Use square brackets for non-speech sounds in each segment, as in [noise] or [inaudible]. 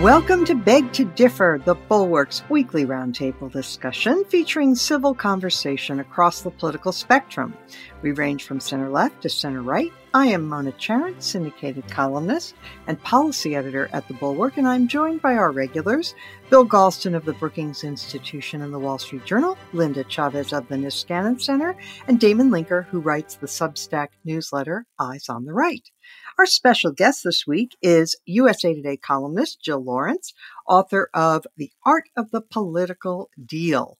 Welcome to Beg to Differ, the Bulwark's weekly roundtable discussion featuring civil conversation across the political spectrum. We range from center left to center right. I am Mona Charen, syndicated columnist and policy editor at the Bulwark, and I'm joined by our regulars Bill Galston of the Brookings Institution and the Wall Street Journal, Linda Chavez of the Niskanen Center, and Damon Linker, who writes the Substack newsletter Eyes on the Right. Our special guest this week is USA Today columnist Jill Lawrence, author of The Art of the Political Deal.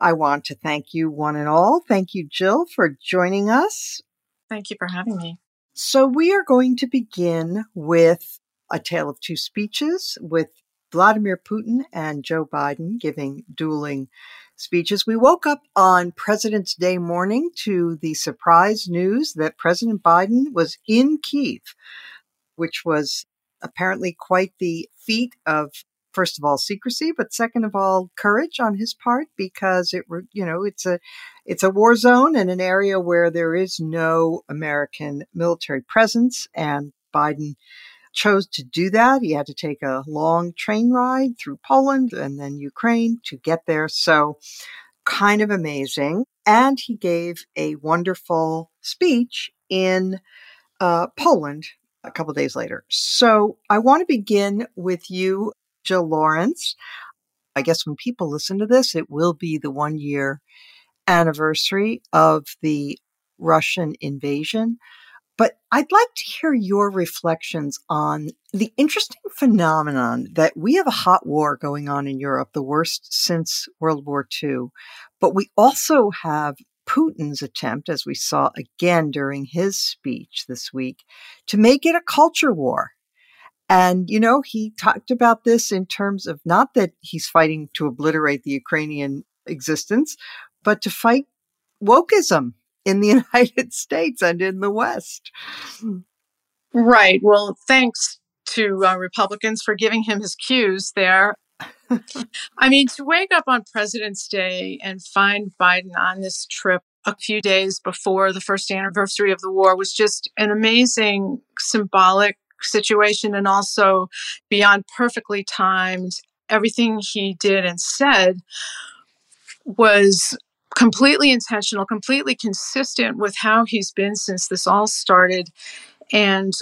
I want to thank you, one and all. Thank you, Jill, for joining us. Thank you for having me. So, we are going to begin with a tale of two speeches with Vladimir Putin and Joe Biden giving dueling speeches. We woke up on President's Day morning to the surprise news that President Biden was in Kiev, which was apparently quite the feat of first of all secrecy but second of all courage on his part because it you know it's a it's a war zone and an area where there is no American military presence and Biden chose to do that. He had to take a long train ride through Poland and then Ukraine to get there. So, kind of amazing. And he gave a wonderful speech in uh, Poland a couple days later. So, I want to begin with you, Jill Lawrence. I guess when people listen to this, it will be the one year anniversary of the Russian invasion. But I'd like to hear your reflections on the interesting phenomenon that we have a hot war going on in Europe, the worst since World War II. But we also have Putin's attempt, as we saw again during his speech this week, to make it a culture war. And, you know, he talked about this in terms of not that he's fighting to obliterate the Ukrainian existence, but to fight wokeism in the [laughs] United States and in the West. Right. Well, thanks to uh, Republicans for giving him his cues there. [laughs] I mean, to wake up on President's Day and find Biden on this trip a few days before the first anniversary of the war was just an amazing symbolic situation and also beyond perfectly timed. Everything he did and said was completely intentional, completely consistent with how he's been since this all started, and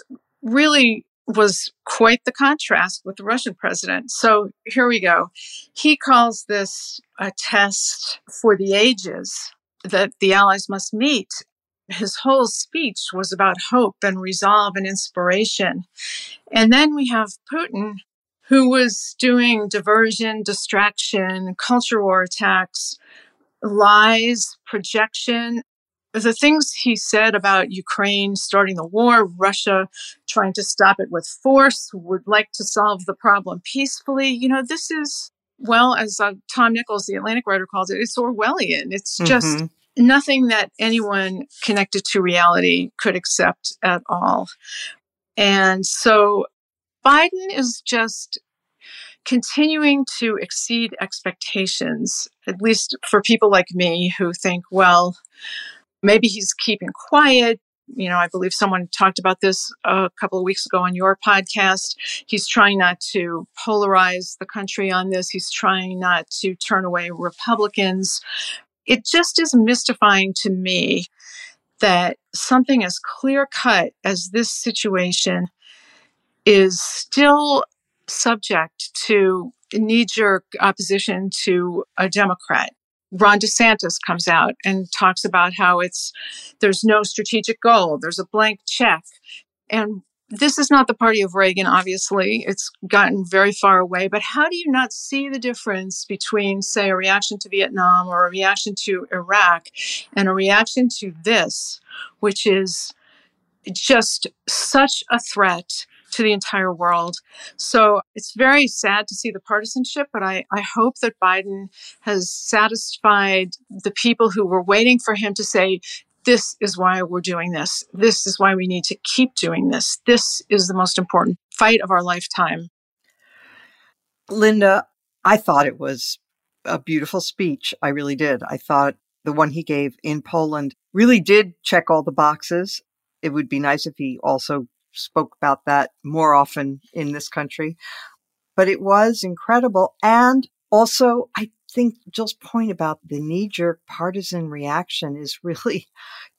really was quite the contrast with the Russian president. So here we go. He calls this a test for the ages that the Allies must meet. His whole speech was about hope and resolve and inspiration. And then we have Putin, who was doing diversion, distraction, culture war attacks, lies, projection. The things he said about Ukraine starting the war, Russia trying to stop it with force, would like to solve the problem peacefully. You know, this is, well, as uh, Tom Nichols, the Atlantic writer, calls it, it's Orwellian. It's just mm-hmm. nothing that anyone connected to reality could accept at all. And so Biden is just continuing to exceed expectations, at least for people like me who think, well, maybe he's keeping quiet. You know, I believe someone talked about this a couple of weeks ago on your podcast. He's trying not to polarize the country on this. He's trying not to turn away Republicans. It just is mystifying to me that something as clear cut as this situation is still subject to knee jerk opposition to a Democrat. Ron DeSantis comes out and talks about how it's there's no strategic goal, there's a blank check. And this is not the party of Reagan, obviously. It's gotten very far away. But how do you not see the difference between, say, a reaction to Vietnam or a reaction to Iraq and a reaction to this, which is just such a threat to the entire world. So it's very sad to see the partisanship, but I, I hope that Biden has satisfied the people who were waiting for him to say, this is why we're doing this. This is why we need to keep doing this. This is the most important fight of our lifetime. Linda, I thought it was a beautiful speech. I really did. I thought the one he gave in Poland really did check all the boxes. It would be nice if he also spoke about that more often in this country. but it was incredible. And also, I think Jill's point about the knee jerk partisan reaction is [laughs] really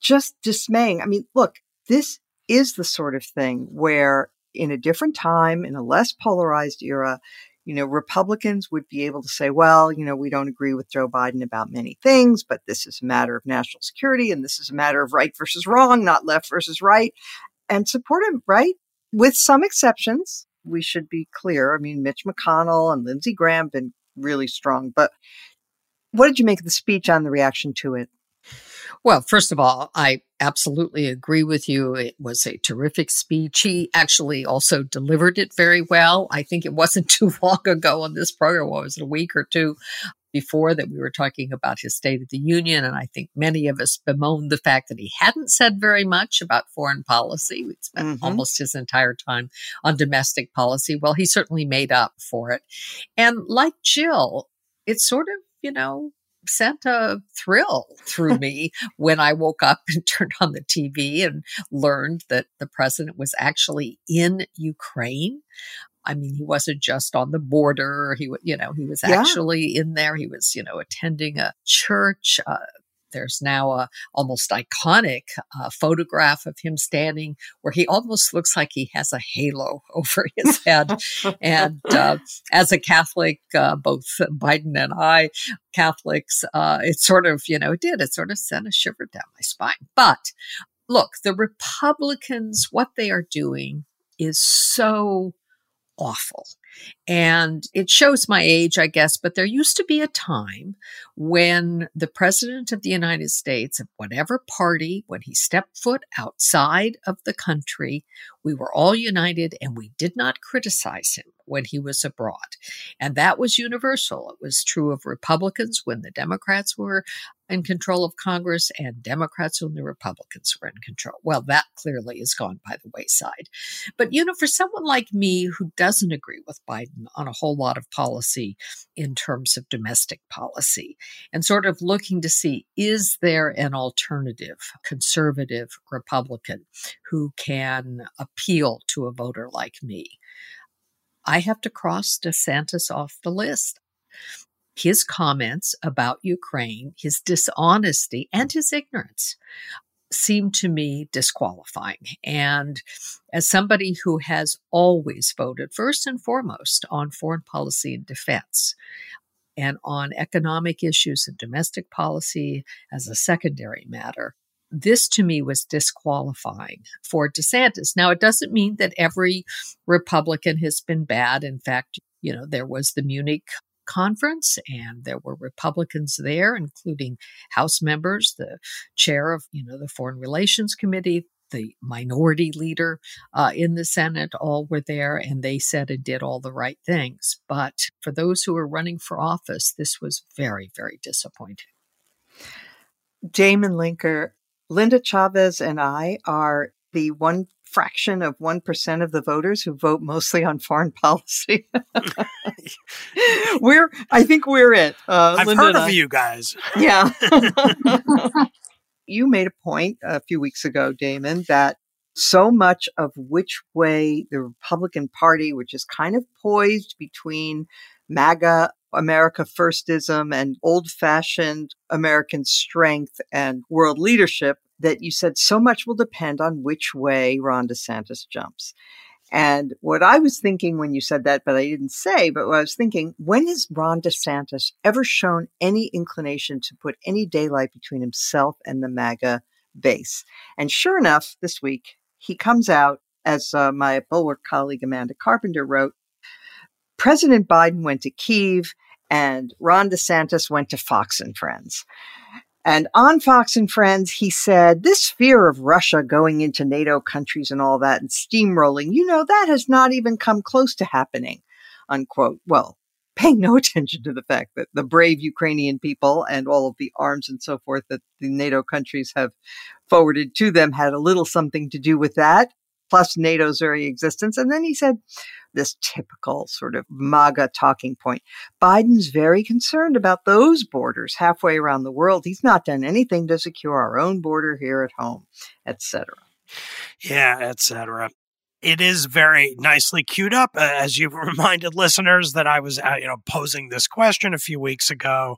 just dismaying. I mean, look, this is the sort of thing where in a different time, in a less polarized era, you know, Republicans would be able to say, well, you know, we don't agree with Joe Biden about many things, but this is a matter of national security and this is a matter of right versus wrong, not left versus right, and support him, right? With some exceptions, we should be clear. I mean, Mitch McConnell and Lindsey Graham been really strong, but what did you make of the speech on the reaction to it? Well, first of all, I absolutely agree with you. It was a terrific speech. He actually also delivered it very well. I think it wasn't [laughs] too long ago on this program, was it, a week or two before that we were talking about his State of the Union. And I think many of us bemoaned the fact that he hadn't said very much about foreign policy. We'd spent mm-hmm. almost his entire time on domestic policy. Well, he certainly made up for it. And like Jill, it's sort of, you know, sent a thrill through [laughs] me when I woke up and [laughs] turned on the TV and learned that the president was actually in Ukraine. I mean, he wasn't just on the border. He, you know, he was yeah. actually in there. He was, you know, attending a church. Uh, there's now a almost iconic uh, photograph of him standing where he almost looks like he has a halo [laughs] over his head. and [laughs] uh, as a Catholic, uh, both Biden and I, Catholics, uh, it sort of, you know, it did. It sort of sent a shiver down my spine. But look, the Republicans, what they are doing is so awful. And it shows my age, I guess, but there used to be a time when the president of the United States, of whatever party, when he stepped foot outside of the country, we were all united and we did not criticize him when he was abroad. And that was universal. It was true of Republicans when the Democrats were in control of Congress and Democrats when the Republicans were in control. Well, that clearly has gone by the wayside. But, you know, for someone like me who doesn't agree with Biden on a whole lot of policy in terms of domestic policy and sort of looking to see is there an alternative conservative Republican who can appeal to a voter like me? I have to cross DeSantis off the list. His comments about Ukraine, his dishonesty, and his ignorance seem to me disqualifying. And as somebody who has always voted first and foremost on foreign policy and defense, and on economic issues and domestic policy as a secondary matter, this to me was disqualifying for DeSantis. Now, it doesn't mean that every Republican has been bad. In fact, you know, there was the Munich conference and there were Republicans there, including House members, the chair of, you know, the Foreign Relations Committee, the minority leader uh, in the Senate, all were there and they said and did all the right things. But for those who are running for office, this was very, very disappointing. Damon Linker, Linda Chavez and I are the one fraction of 1% of the voters who vote mostly on foreign [laughs] policy. [laughs] we're, I think we're it. Uh, I've Linda heard of you guys. [laughs] Yeah. you made a point a few weeks ago, Damon, that so much of which way the Republican Party, which is kind of poised between MAGA America firstism and old fashioned American strength and world leadership that you said so much will depend on which way Ron DeSantis jumps. And what I was thinking when you said that, but I didn't say, but what I was thinking, when has Ron DeSantis ever shown any inclination to put any daylight between himself and the MAGA base? And sure enough, this week, he comes out, as uh, my Bulwark colleague Amanda Carpenter wrote, President Biden went to Kiev and Ron DeSantis went to Fox and Friends. And on Fox and Friends, he said, This fear of Russia going into NATO countries and all that and steamrolling, you know, that has not even come close to happening, unquote. Well, paying no [laughs] attention to the fact that the brave Ukrainian people and all of the arms and so forth that the NATO countries have forwarded to them had a little something to do with that, plus NATO's very existence. And then he said, this typical sort of MAGA talking point. Biden's very concerned about those borders halfway around the world. He's not done anything to secure our own border here at home, etc. Yeah, etc. it is very nicely queued up. Uh, as you've [laughs] reminded listeners that I was, uh, you know, posing this question a few weeks ago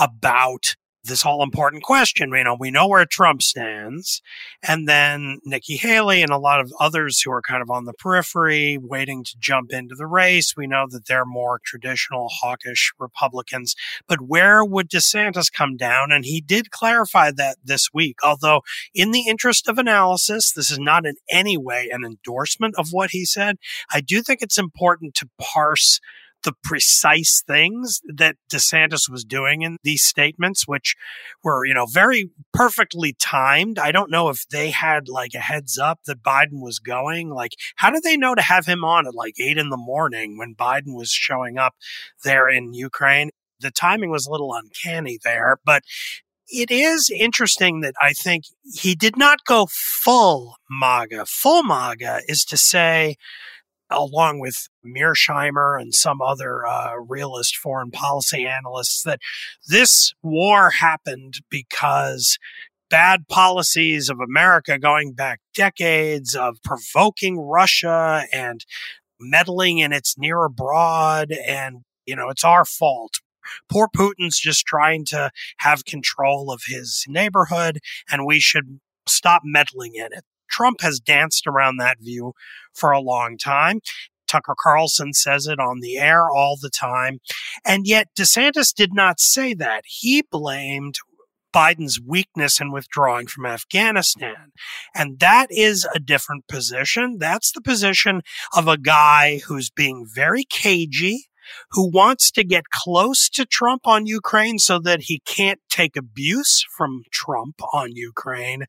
about this all important question. You know, we know where Trump stands. And then Nikki Haley and a lot of others who are kind of on the periphery waiting to jump into the race. We know that they're more traditional hawkish Republicans. But where would DeSantis come down? And he did clarify that this week. Although, in the interest of analysis, this is not in any way an endorsement of what he said. I do think it's important to parse the precise things that DeSantis was doing in these statements, which were, you know, very perfectly timed. I don't know if they had like a heads up that Biden was going. Like, how did they know to have him on at like eight in the morning when Biden was showing up there in Ukraine? The timing was a little uncanny there, but it is interesting that I think he did not go full MAGA. Full MAGA is to say, along with Mearsheimer and some other uh, realist foreign policy analysts, that this war happened because bad policies of America going back decades of provoking Russia and meddling in its near abroad. And, you know, it's our fault. Poor Putin's just trying to have control of his neighborhood, and we should stop meddling in it. Trump has danced around that view for a long time. Tucker Carlson says it on the air all the time. And yet DeSantis did not say that. He blamed Biden's weakness in withdrawing from Afghanistan. And that is a different position. That's the position of a guy who's being very cagey, who wants to get close to Trump on Ukraine so that he can't take abuse from Trump on Ukraine,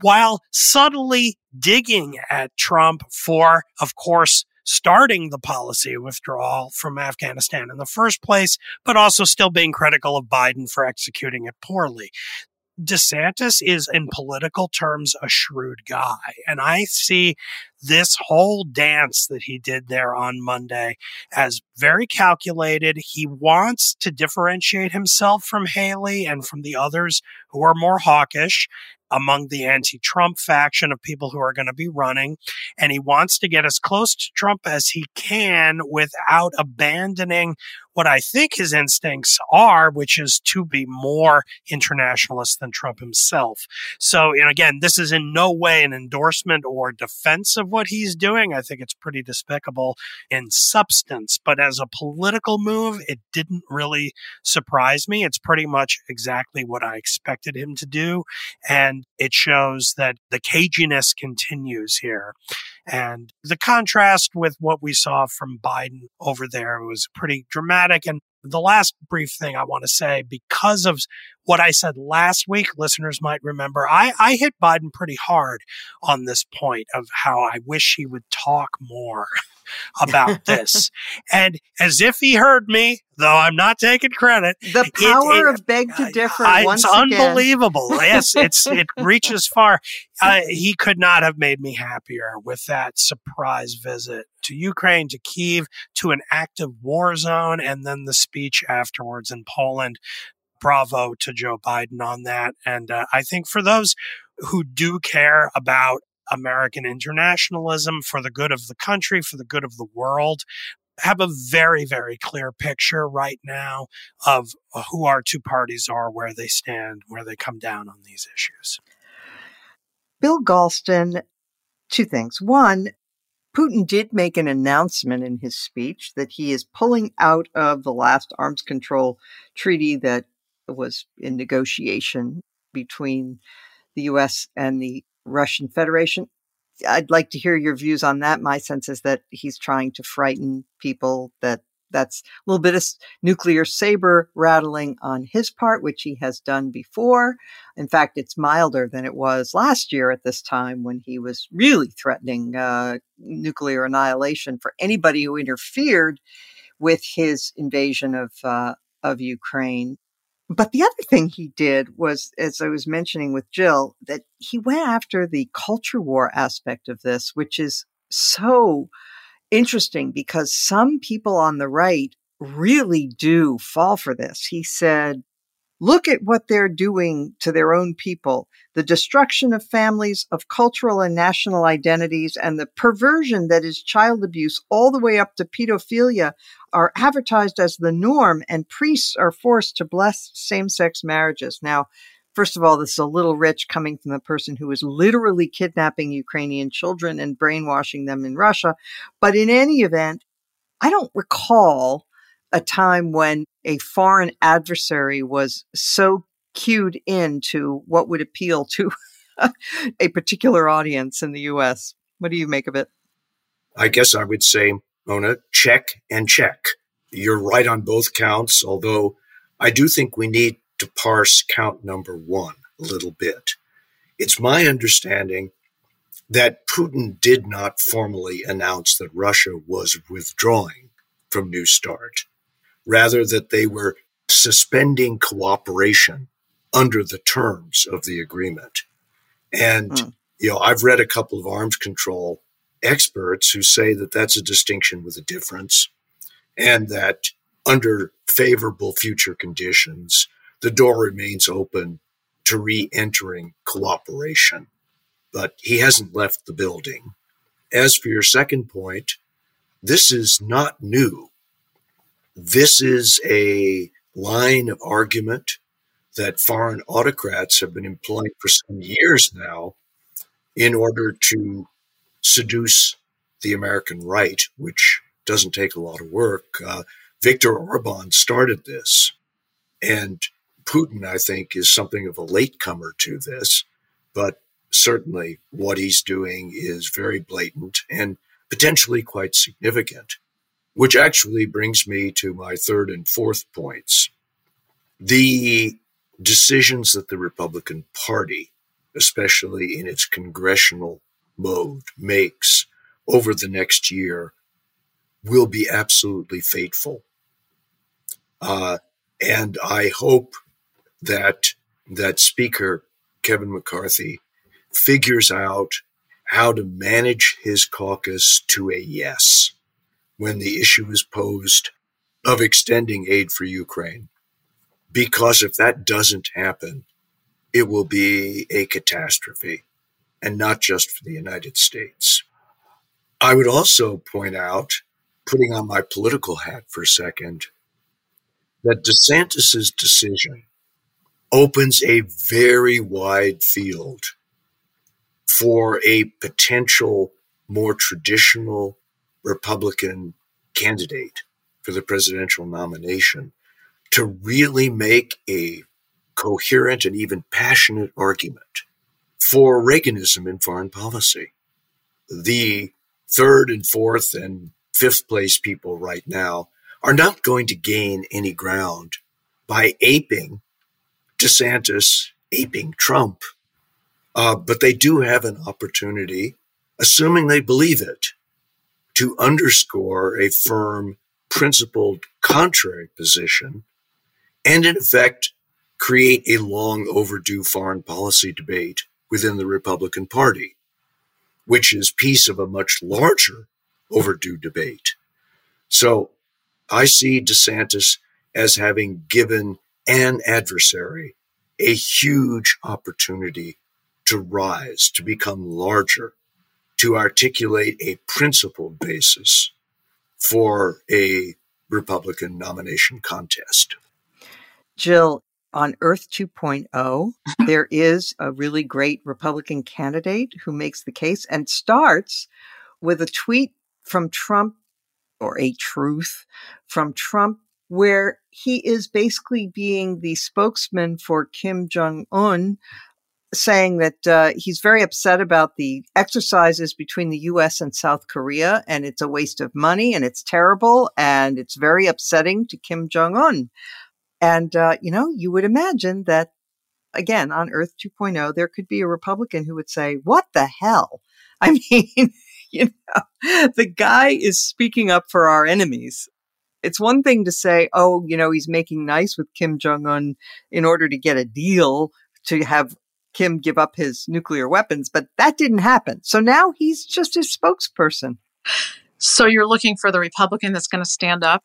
while subtly digging at Trump for, of course, starting the policy withdrawal from Afghanistan in the first place, but also still being critical of Biden for executing it poorly. DeSantis is, in political terms, a shrewd guy. And I see this whole dance that he did there on Monday as very calculated. He wants to differentiate himself from Haley and from the others who are more hawkish among the anti Trump faction of people who are going to be running. And he wants to get as close to Trump as he can without abandoning what I think his instincts are, which is to be more internationalist than Trump himself. So, and again, this is in no way an endorsement or defense of what he's doing. I think it's pretty despicable in substance, but as a political move, it didn't really surprise me. It's pretty much exactly what I expected him to do. And it shows that the caginess continues here. And the contrast with what we saw from Biden over there was pretty dramatic. And the last brief thing I want to say, because of what I said last week, listeners might remember, I, I hit Biden pretty hard on this point of how I wish he would talk more. [laughs] about this. [laughs] and as if he heard me, though I'm not taking credit. The power it, it, of beg to differ. Uh, it's unbelievable. yes, [laughs] it's it reaches far. Uh, he could not have made me happier with that surprise visit to Ukraine, to Kiev, to an active war zone, and then the speech afterwards in Poland. Bravo to Joe Biden on that. And uh, I think for those who do care about American internationalism for the good of the country, for the good of the world, have a very, very clear picture right now of uh, who our two parties are, where they stand, where they come down on these issues. Bill Galston, two things. One, Putin did make an announcement in his speech that he is pulling out of the last arms control treaty that was in negotiation between the US and the Russian Federation. I'd like to hear your views on that. My sense is that he's trying to frighten people that that's a little bit of nuclear saber rattling on his part, which he has done before. In fact, it's milder than it was last year at this time when he was really threatening uh, nuclear annihilation for anybody who interfered with his invasion of uh, of Ukraine. But the other thing he did was, as I was mentioning with Jill, that he went after the culture war aspect of this, which is so interesting because some people on the right really do fall for this. He said, Look at what they're doing to their own people. The destruction of families, of cultural and national identities, and the perversion that is child abuse all the way up to pedophilia are advertised as the norm, and priests are forced to bless same sex marriages. Now, First of all, this is a little rich coming from the person who is literally kidnapping Ukrainian children and brainwashing them in Russia. But in any event, I don't recall a time when a foreign adversary was so cued into what would appeal to [laughs] a particular audience in the US. What do you make of it? I guess I would say, Mona, check and check. You're right on both counts, although I do think we need to parse count number one a little bit. It's my understanding that Putin did not formally announce that Russia was withdrawing from New START, rather, that they were suspending cooperation under the terms of the agreement. And, mm. you know, I've read a couple of arms control experts who say that that's a distinction with a difference and that under favorable future conditions, the door remains open to re entering cooperation. But he hasn't left the building. As for your second point, this is not new. This is a line of argument that foreign autocrats have been employing for some years now in order to seduce the American right, which doesn't take a lot of work. Uh, Viktor Orban started this. And Putin, I think, is something of a latecomer to this, but certainly what he's doing is very blatant and potentially quite significant, which actually brings me to my third and fourth points. The decisions that the Republican Party, especially in its congressional mode, makes over the next year will be absolutely fateful. Uh, and I hope that that speaker Kevin McCarthy figures out how to manage his caucus to a yes when the issue is posed of extending aid for Ukraine. Because if that doesn't happen, it will be a catastrophe and not just for the United States. I would also point out, putting on my political hat for a second, that DeSantis's decision opens a very wide field for a potential more traditional Republican candidate for the presidential nomination to really make a coherent and even passionate argument for Reaganism in foreign policy. The third and fourth and fifth place people right now are not going to gain any ground by aping DeSantis aping Trump. Uh, but they do have an opportunity, assuming they believe it, to underscore a firm, principled, contrary position and, in effect, create a long overdue foreign policy debate within the Republican Party, which is piece of a much larger overdue debate. So I see DeSantis as having given an adversary a huge opportunity to rise, to become larger, to articulate a principled basis for a Republican nomination contest. Jill, on Earth 2.0, [laughs] there is a really great Republican candidate who makes the case and starts with a tweet from Trump or a truth from Trump where he is basically being the spokesman for Kim Jong un, saying that uh, he's very upset about the exercises between the US and South Korea, and it's a waste of money, and it's terrible, and it's very upsetting to Kim Jong un. And, uh, you know, you would imagine that, again, on Earth 2.0, there could be a Republican who would say, What the hell? [laughs] I mean, you know, the guy is speaking up for our enemies it's one thing to say, oh, you know, he's making nice with Kim Jong un in order to get a deal to have Kim give up his nuclear weapons, but that didn't happen. So now he's just his spokesperson. So you're looking for the Republican that's going to stand up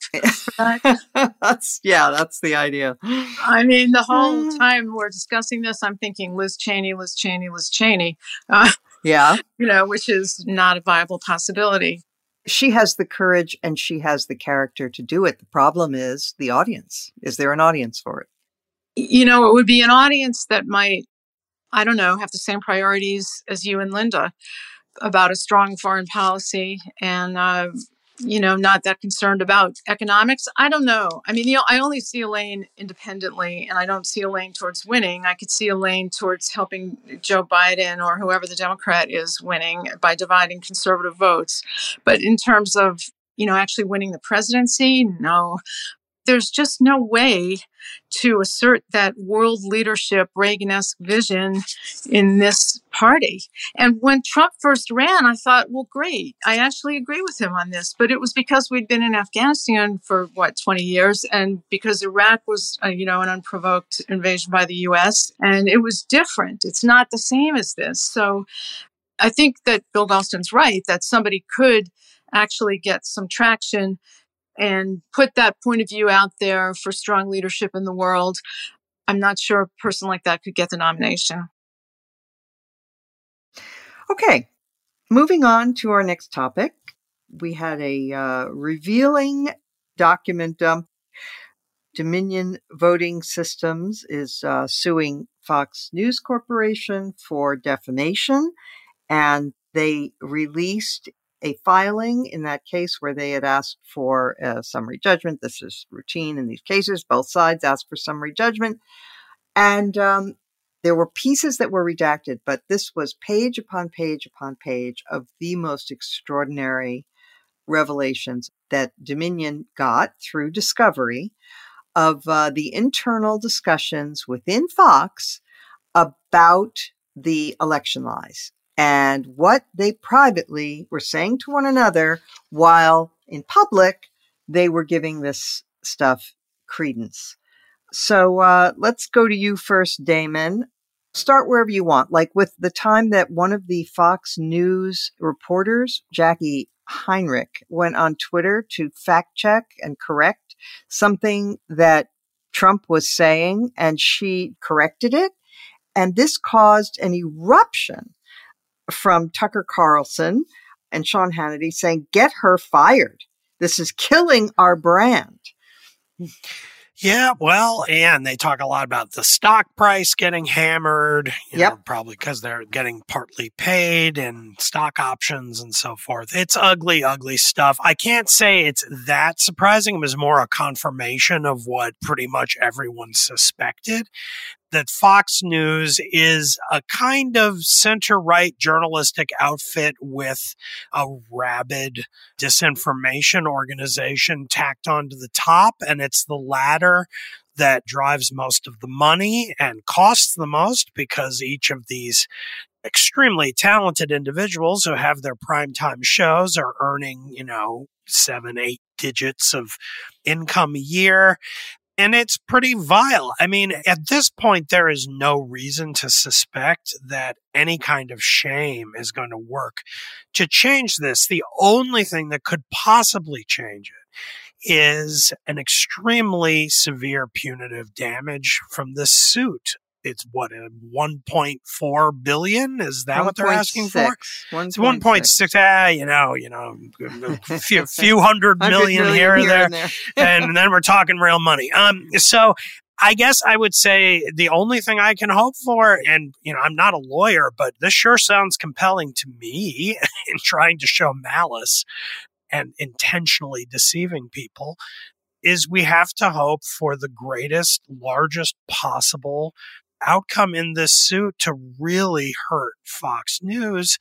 that? [laughs] that's, yeah, that's the idea. I mean, the whole time we're discussing this, I'm thinking Liz Cheney, Liz Cheney, Liz Cheney. Uh, yeah. [laughs] You know, which is not a viable possibility. She has the courage and she has the character to do it. The problem is the audience. Is there an audience for it? You know, it would be an audience that might, I don't know, have the same priorities as you and Linda about a strong foreign policy and uh, you know not that concerned about economics i don't know. I mean you know i only see a lane independently and i don't see a lane towards winning. I could see a lane towards helping joe biden or whoever the democrat is winning by dividing conservative votes. But in terms of you know actually winning the presidency no there's just no way to assert that world leadership Reagan-esque vision in this party. And when Trump first ran, I thought, well, great. I actually agree with him on this. But it was because we'd been in Afghanistan for what 20 years, and because Iraq was, uh, you know, an unprovoked invasion by the U.S. and it was different. It's not the same as this. So I think that Bill Galston's right that somebody could actually get some traction and put that point of view out there for strong leadership in the world. I'm not sure a person like that could get the nomination. Okay, moving on to our next topic. We had a uh, revealing document. Um, Dominion Voting Systems is uh, suing Fox News Corporation for defamation, and they released a filing in that case where they had asked for a summary judgment. This is routine in these cases. Both sides asked for summary judgment. And um, there were pieces that were redacted, but this was page upon page upon page of the most extraordinary revelations that Dominion got through discovery of uh, the internal discussions within Fox about the election lies and what they privately were saying to one another while in public they were giving this stuff credence. So uh, let's go to you first, Damon. Start wherever you want. Like with the time that one of the Fox News reporters, Jacqui Heinrich, went on Twitter to fact check and correct something that Trump was saying, and she corrected it. And this caused an eruption from Tucker Carlson and Sean Hannity saying, get her fired. This is killing our brand. Yeah, well, and they talk a lot about the stock price getting hammered, you yep. know, probably because they're getting partly paid and stock options and so forth. It's ugly, ugly stuff. I can't say it's that surprising. It was more a confirmation of what pretty much everyone suspected that Fox News is a kind of center right journalistic outfit with a rabid disinformation organization tacked onto the top. And it's the latter that drives most of the money and costs the most because each of these extremely talented individuals who have their primetime shows are earning, you know, seven, eight digits of income a year and it's pretty vile. I mean, at this point, there is no reason to suspect that any kind of shame is going to work to change this. The only thing that could possibly change it is an extremely severe punitive damage from this suit it's what a 1.4 billion is that 1. what they're asking 6. for 1. it's 1.6 ah you know you know a [laughs] few, few hundred million, million here, here and there, and, [laughs] and then we're talking real money um so I guess I would say the only thing I can hope for, and you know, I'm not a lawyer, but this sure sounds compelling to me [laughs] in trying to show malice and intentionally deceiving people, is we have to hope for the greatest, largest possible outcome in this suit to really hurt Fox News.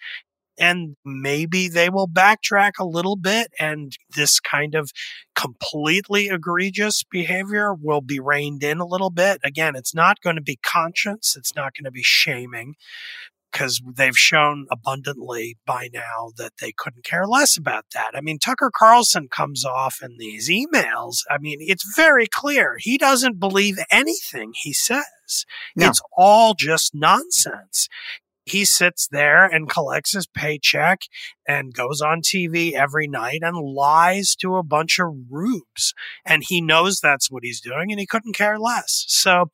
And maybe they will backtrack a little bit and this kind of completely egregious behavior will be reined in a little bit. Again, it's not going to be conscience. It's not going to be shaming because they've shown abundantly by now that they couldn't care less about that. I mean, Tucker Carlson comes off in these emails. I mean, it's very clear he doesn't believe anything he says. No. It's all just nonsense. he sits there and collects his paycheck and goes on TV every night and lies to a bunch of rubes. And he knows that's what he's doing and he couldn't care less. So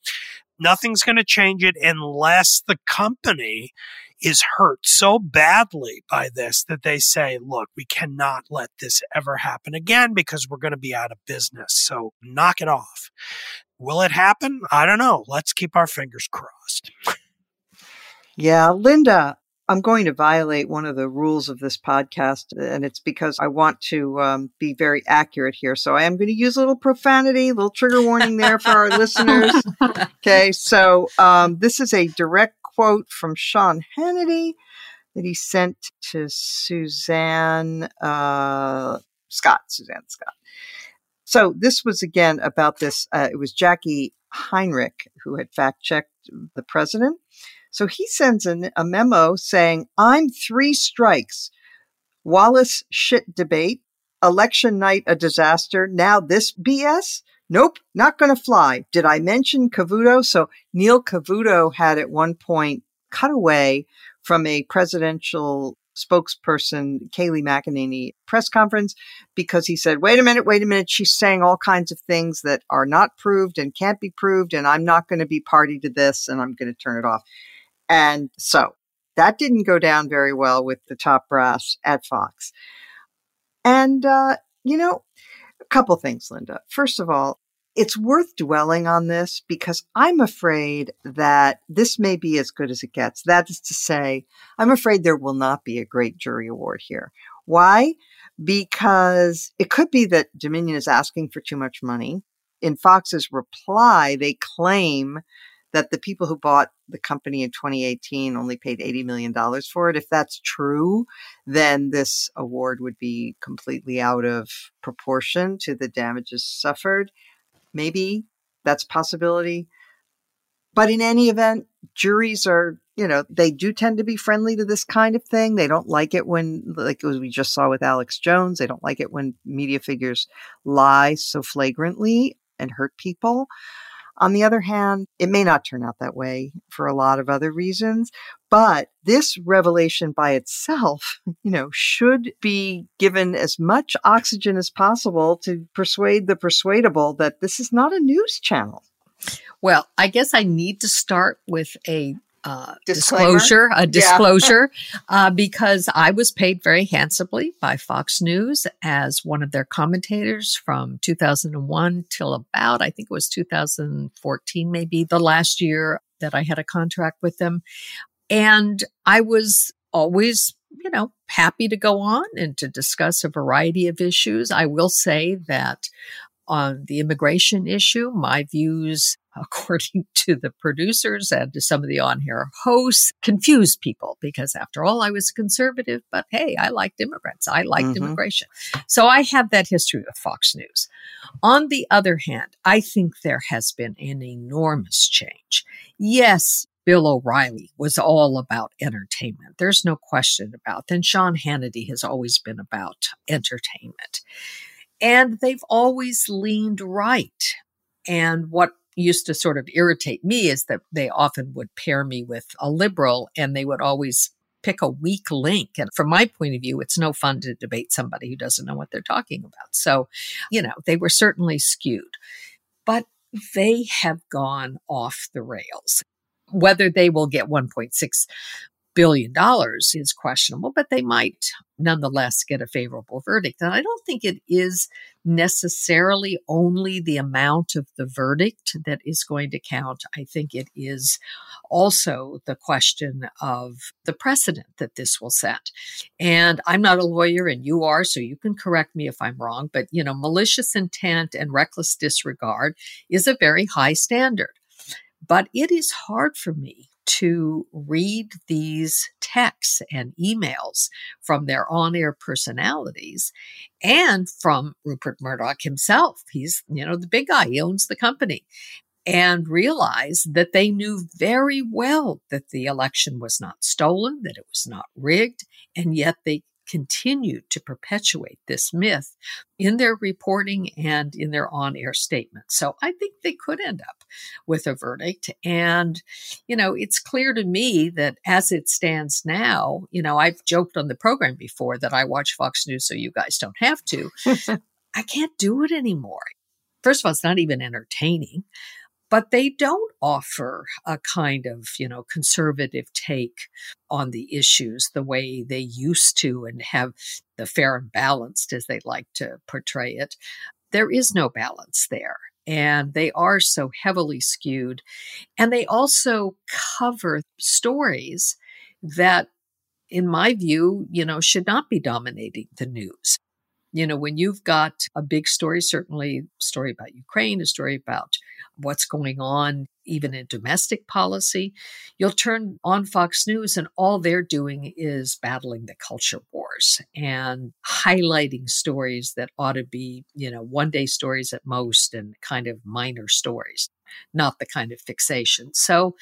nothing's going to change it unless the company is hurt so badly by this that they say, look, we cannot let this ever happen again because we're going to be out of business. So knock it off. Will it happen? I don't know. Let's keep our fingers crossed. Yeah, Linda, I'm going to violate one of the rules of this podcast, and it's because I want to um, be very accurate here. So I am going to use a little profanity, a little trigger warning there for our listeners. Okay, so um, this is a direct quote from Sean Hannity that he sent to Suzanne uh, Scott. Suzanne Scott. So this was again about this. Uh, it was Jacqui Heinrich who had fact checked the president so he sends an, a memo saying, I'm three strikes. Wallace shit debate. Election night a disaster. Now this BS? Nope, not going to fly. Did I mention Cavuto? So Neil Cavuto had at one point cut away from a presidential spokesperson, Kayleigh McEnany press conference because he said, wait a minute, wait a minute. She's saying all kinds of things that are not proved and can't be proved. And I'm not going to be party to this and I'm going to turn it off. And so that didn't go down very well with the top brass at Fox. And, uh, you know, a couple things, Linda. First of all, it's worth dwelling on this because I'm afraid that this may be as good as it gets. That is to say, I'm afraid there will not be a great jury award here. Why? Because it could be that Dominion is asking for too much money. In Fox's reply, they claim that the people who bought the company in 2018 only paid $80 million for it. If that's true, then this award would be completely out of proportion to the damages suffered. Maybe that's possibility. But in any event, juries are, you know, they do tend to be friendly to this kind of thing. They don't like it when, like we just saw with Alex Jones, they don't like it when media figures lie so flagrantly and hurt people. On the other hand, it may not turn out that way for a lot of other reasons, but this revelation by itself, [laughs] you know, should be given as much oxygen as possible to persuade the persuadable that this is not a news channel. Well, I guess I need to start with a uh, disclosure, a [laughs] disclosure, yeah. uh, because I was paid very handsomely by Fox News as one of their commentators from 2001 till about, I think it was 2014, maybe the last year that I had a contract with them. And I was always, you know, happy to go on and to discuss a variety of issues. I will say that on the immigration issue, my views according [laughs] to the producers and to some of the on air hosts, confused people because, after all, I was conservative, but hey, I liked immigrants. I liked mm-hmm. immigration. So I have that history with Fox News. On the other hand, I think there has been an enormous change. Yes, Bill O'Reilly was all about entertainment. There's no question about. Then Sean Hannity has always been about entertainment. And they've always leaned right. And what used to sort of irritate me is that they often would pair me with a liberal and they would always pick a weak link. And from my point of view, it's no fun to debate somebody who doesn't know what they're talking about. So, you know, they were certainly skewed, but they have gone off the rails. Whether they will get 1.6 billion dollars is questionable, but they might nonetheless get a favorable verdict. And I don't think it is necessarily only the amount of the verdict that is going to count. I think it is also the question of the precedent that this will set. And I'm not a lawyer and you are, so you can correct me if I'm wrong, but you know, malicious intent and reckless disregard is a very high standard. But it is hard for me to read these texts and emails from their on air personalities and from Rupert Murdoch himself. He's, you know, the big guy, he owns the company. And realize that they knew very well that the election was not stolen, that it was not rigged, and yet they continued to perpetuate this myth in their reporting and in their on air statements. So I think they could end up with a verdict. And, you know, it's clear to me that as it stands now, you know, I've joked on the program before that I watch Fox News so you guys don't have to. [laughs] I can't do it anymore. First of all, it's not even entertaining but they don't offer a kind of, you know, conservative take on the issues the way they used to and have the fair and balanced as they like to portray it. There is no balance there. And they are so heavily skewed. And they also cover stories that, in my view, you know, should not be dominating the news. You know, when you've got a big story, certainly a story about Ukraine, a story about what's going on even in domestic policy, you'll turn on Fox News and all they're doing is battling the culture wars and highlighting stories that ought to be, you know, one day stories at most and kind of minor stories, not the kind of fixation. So,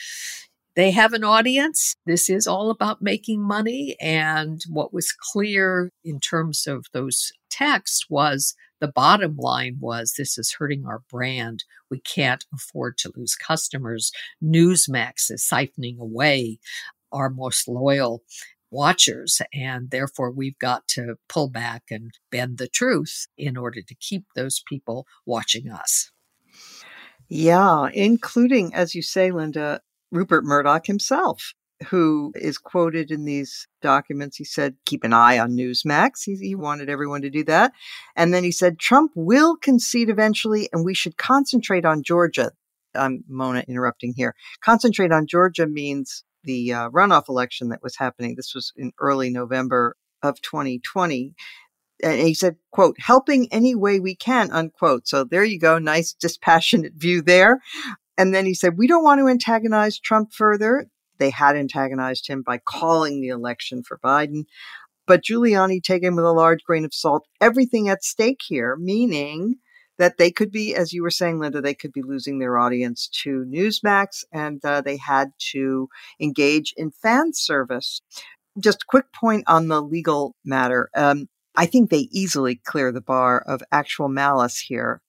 they have an audience. This is all about making money. And what was clear in terms of those texts was the bottom line was this is hurting our brand. We can't afford to lose customers. Newsmax is siphoning away our most loyal watchers. And therefore, we've got to pull back and bend the truth in order to keep those people watching us. Yeah, including, as you say, Linda, Rupert Murdoch himself, who is quoted in these documents. He said, keep an eye on Newsmax. He, he, wanted everyone to do that. And then he said, Trump will concede eventually, and we should concentrate on Georgia. I'm Mona interrupting here. Concentrate on Georgia means the uh, runoff election that was happening. This was in early November of 2020. And he said, quote, helping any way we can, unquote. So there you go. Nice dispassionate view there. And then he said, We don't want to antagonize Trump further. They had antagonized him by calling the election for Biden. But Giuliani taken with a large grain of salt everything at stake here, meaning that they could be, as you were saying, Linda, they could be losing their audience to Newsmax and uh, they had to engage in fan service. Just a quick point on the legal matter. Um, I think they easily clear the bar of actual malice here.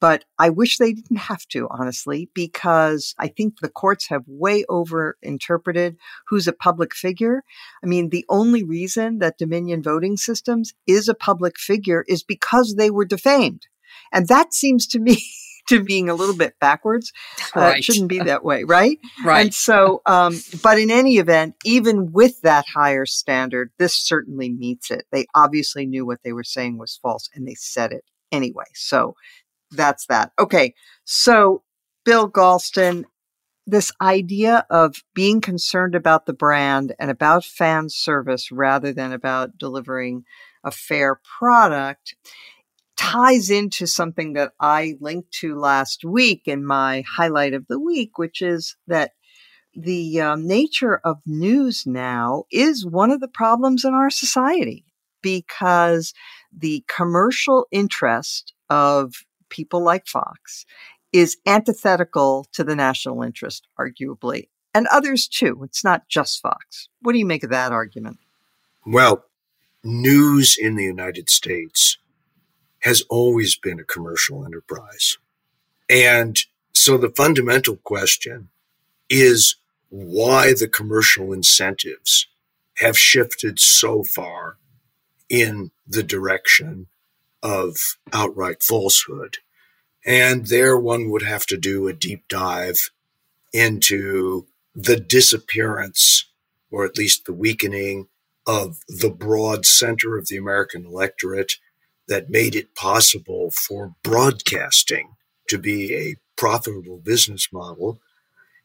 But I wish they didn't have to, honestly, because I think the courts have way over interpreted who's a public figure. I mean, the only reason that Dominion voting systems is a public figure is because they were defamed. And that seems to me [laughs] to being a little bit backwards. Uh, right. It shouldn't be that way, right? [laughs] Right. And so, um, but in any event, even with that higher standard, this certainly meets it. They obviously knew what they were saying was false and they said it anyway. So that's that. Okay. So, Bill Galston, this idea of being concerned about the brand and about fan service rather than about delivering a fair product ties into something that I linked to last week in my highlight of the week, which is that the um, nature of news now is one of the problems in our society because the commercial interest of people like Fox is antithetical to the national interest, arguably, and others too. It's not just Fox. What do you make of that argument? Well, news in the United States has always been a commercial enterprise. And so the fundamental question is why the commercial incentives have shifted so far in the direction of outright falsehood. And there one would have to do a deep dive into the disappearance, or at least the weakening, of the broad center of the American electorate that made it possible for broadcasting to be a profitable business model.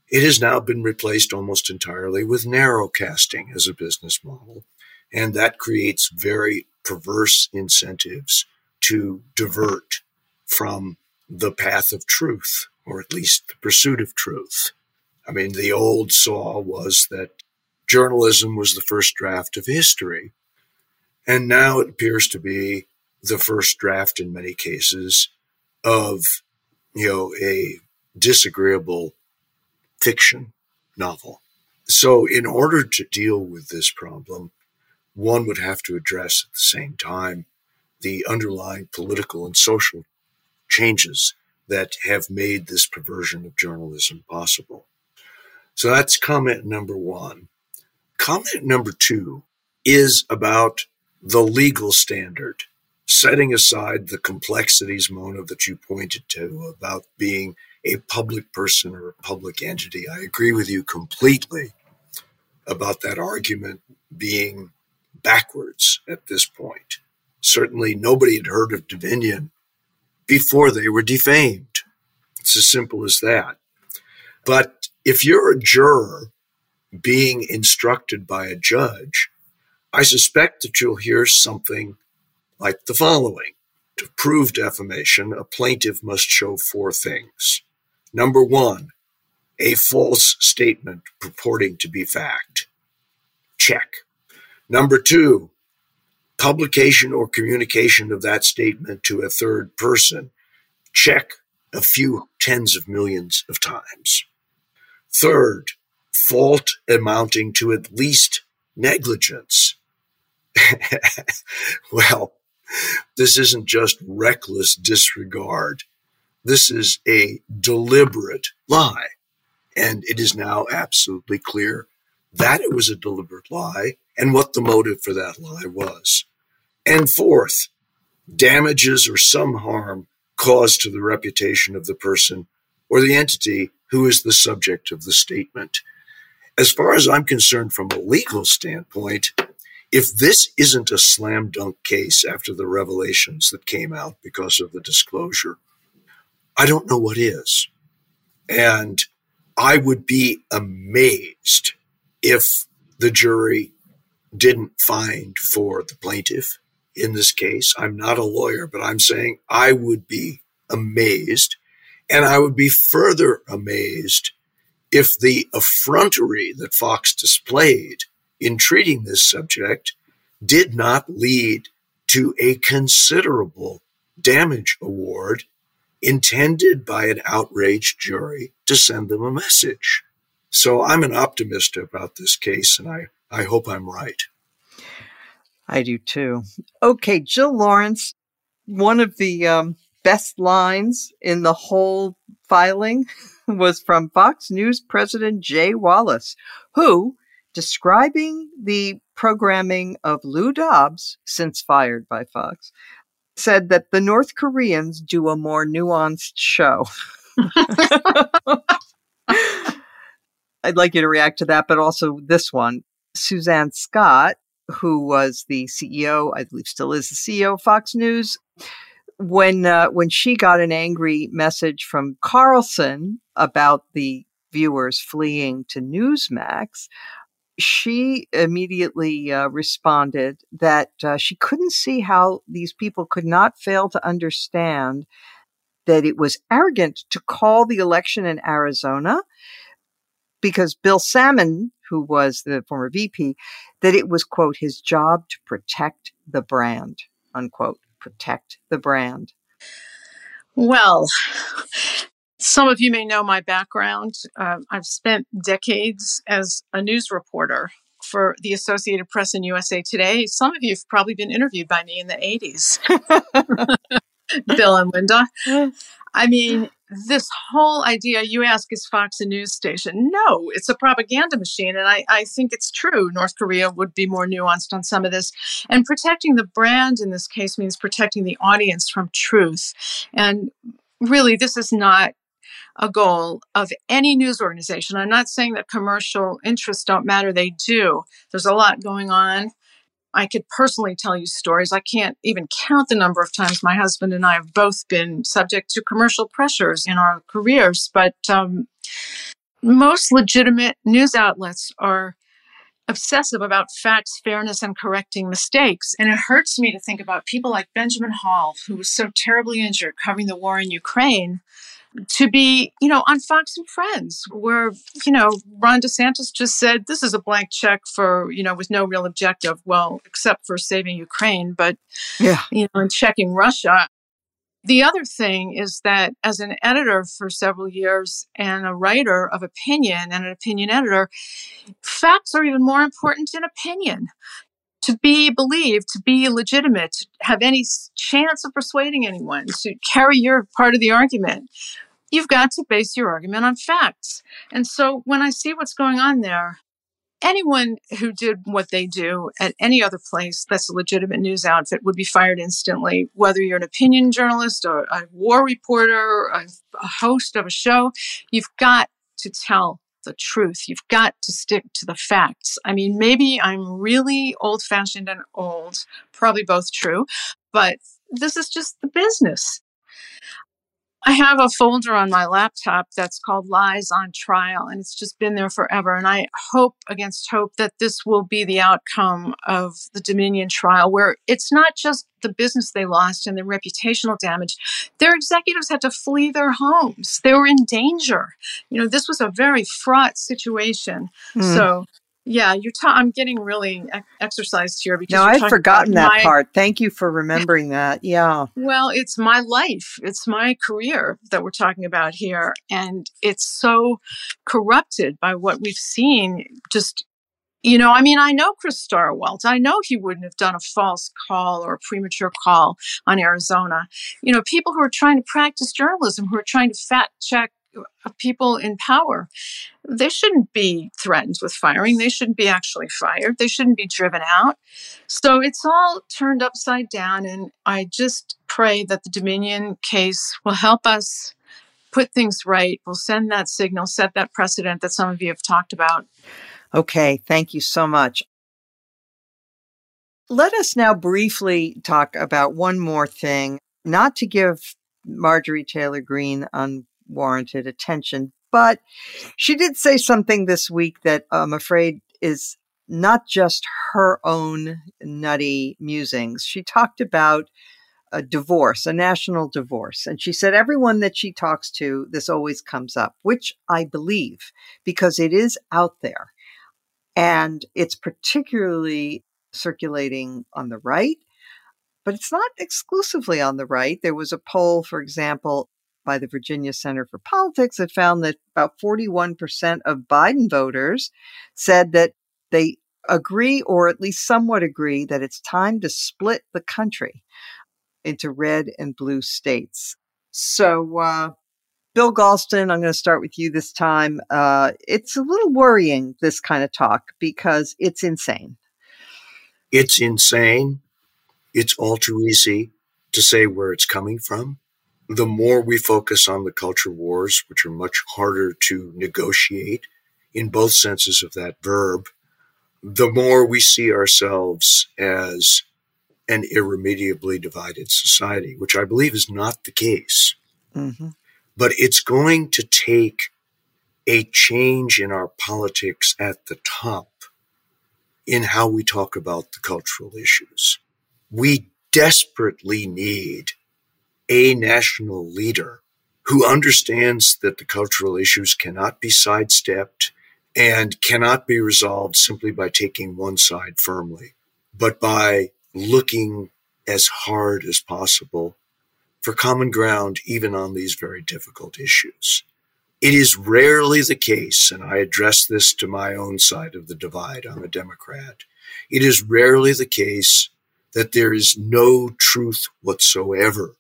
It has now been replaced almost entirely with narrowcasting as a business model. And that creates very perverse incentives to divert from the path of truth, or at least the pursuit of truth. I mean, the old saw was that journalism was the first draft of history. And now it appears to be the first draft in many cases of, you know, a disagreeable fiction novel. So in order to deal with this problem, one would have to address at the same time the underlying political and social changes that have made this perversion of journalism possible. So that's comment number one. Comment number two is about the legal standard, setting aside the complexities, Mona, that you pointed to about being a public person or a public entity. I agree with you completely about that argument being backwards at this point. Certainly, nobody had heard of Dominion before they were defamed. It's as simple as that. But if you're a juror being instructed by a judge, I suspect that you'll hear something like the following. To prove defamation, a plaintiff must show four things. Number one, a false statement purporting to be fact. Check. Number two, publication or communication of that statement to a third person. Check a few tens of millions of times. Third, fault amounting to at least negligence. [laughs] well, this isn't just reckless disregard. This is a deliberate lie. And it is now absolutely clear that it was a deliberate lie and what the motive for that lie was. And fourth, damages or some harm caused to the reputation of the person or the entity who is the subject of the statement. As far as I'm concerned, from a legal standpoint, if this isn't a slam dunk case after the revelations that came out because of the disclosure, I don't know what is. And I would be amazed if the jury didn't find for the plaintiff in this case. I'm not a lawyer, but I'm saying I would be amazed. And I would be further amazed if the effrontery that Fox displayed in treating this subject did not lead to a considerable damage award intended by an outraged jury to send them a message. So I'm an optimist about this case, and I, I hope I'm right. I do too. Okay, Jill Lawrence, one of the um, best lines in the whole filing [laughs] was from Fox News President Jay Wallace, who, describing the programming of Lou Dobbs, since fired by Fox, said that the North Koreans do a more nuanced show. [laughs] I'd like you to react to that, but also this one. Suzanne Scott, who was the CEO, I believe still is the CEO of Fox News, when uh, when she got an angry message from Carlson about the viewers fleeing to Newsmax, she immediately uh, responded that uh, she couldn't see how these people could not fail to understand that it was arrogant to call the election in Arizona because Bill Sammon, who was the former VP, that it was, quote, his job to protect the brand, unquote, protect the brand. Well, some of you may know my background. Uh, I've spent decades as a news reporter for the Associated Press and USA Today. Some of you have probably been interviewed by me in the 80s, [laughs] Bill and Linda. I mean, this whole idea you ask is Fox a news station? No, it's a propaganda machine. And I, I think it's true. North Korea would be more nuanced on some of this. And protecting the brand in this case means protecting the audience from truth. And really, this is not a goal of any news organization. I'm not saying that commercial interests don't matter, they do. There's a lot going on. I could personally tell you stories. I can't even count the number of times my husband and I have both been subject to commercial pressures in our careers. But um, most legitimate news outlets are obsessive about facts, fairness, and correcting mistakes. And it hurts me to think about people like Benjamin Hall, who was so terribly injured covering the war in Ukraine to be, you know, on Fox and Friends, where, you know, Ron DeSantis just said this is a blank check for, you know, with no real objective, well, except for saving Ukraine, but, yeah, you know, and checking Russia. The other thing is that as an editor for several years and a writer of opinion and an opinion editor, facts are even more important than opinion. To be believed, to be legitimate, to have any chance of persuading anyone, to carry your part of the argument, you've got to base your argument on facts. And so when I see what's going on there, anyone who did what they do at any other place that's a legitimate news outfit would be fired instantly, whether you're an opinion journalist or a war reporter, or a, a host of a show. You've got to tell the truth. You've got to stick to the facts. I mean, maybe I'm really old fashioned and old, probably both true, but this is just the business. I have a folder on my laptop that's called Lies on Trial, and it's just been there forever. And I hope against hope that this will be the outcome of the Dominion trial, where it's not just the business they lost and the reputational damage. Their executives had to flee their homes, they were in danger. You know, this was a very fraught situation. Mm. So, yeah, you're. Ta- I'm getting really exercised here because. No, I'd forgotten that my, part. Thank you for remembering that. Yeah. Well, it's my life. It's my career that we're talking about here, and it's so corrupted by what we've seen. Just, you know, I mean, I know Chris Stirewalt. I know he wouldn't have done a false call or a premature call on Arizona. You know, people who are trying to practice journalism, who are trying to fact check Uh, people in power, they shouldn't be threatened with firing. They shouldn't be actually fired. They shouldn't be driven out. So it's all turned upside down. And I just pray that the Dominion case will help us put things right, will send that signal, set that precedent that some of you have talked about. Okay, thank you so much. Let us now briefly talk about one more thing, not to give Marjorie Taylor Greene on warranted attention. But she did say something this week that I'm afraid is not just her own nutty musings. She talked about a divorce, a national divorce. And she said, everyone that she talks to, this always comes up, which I believe because it is out there. And it's particularly circulating on the right, but it's not exclusively on the right. There was a poll, for example, by the Virginia Center for Politics that found that about 41% of Biden voters said that they agree, or at least somewhat agree, that it's time to split the country into red and blue states. So, uh, Bill Galston, I'm going to start with you this time. Uh, it's a little worrying, this kind of talk, because it's insane. It's insane. It's all too easy to say where it's coming from the more we focus on the culture wars, which are much harder to negotiate in both senses of that verb, the more we see ourselves as an irremediably divided society, which I believe is not the case. Mm-hmm. But it's going to take a change in our politics at the top in how we talk about the cultural issues. We desperately need a national leader who understands that the cultural issues cannot be sidestepped and cannot be resolved simply by taking one side firmly, but by looking as hard as possible for common ground, even on these very difficult issues. It is rarely the case, and I address this to my own side of the divide. I'm a Democrat. It is rarely the case that there is no truth whatsoever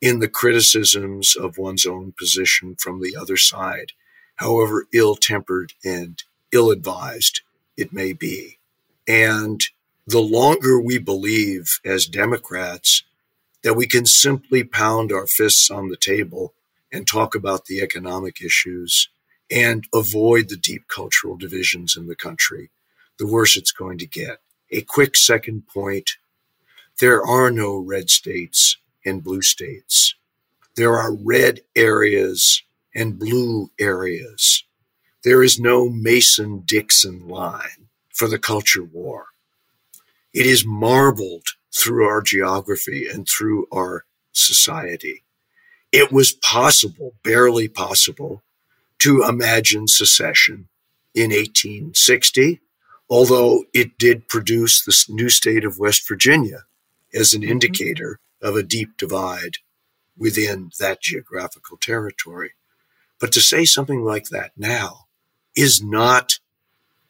in the criticisms of one's own position from the other side, however ill tempered and ill advised it may be. And the longer we believe as Democrats that we can simply pound our fists on the table and talk about the economic issues and avoid the deep cultural divisions in the country, the worse it's going to get. A quick second point. There are no red states and blue states. There are red areas and blue areas. There is no Mason Dixon line for the culture war. It is marbled through our geography and through our society. It was possible, barely possible, to imagine secession in 1860, although it did produce the new state of West Virginia as an mm-hmm. indicator of a deep divide within that geographical territory. But to say something like that now is not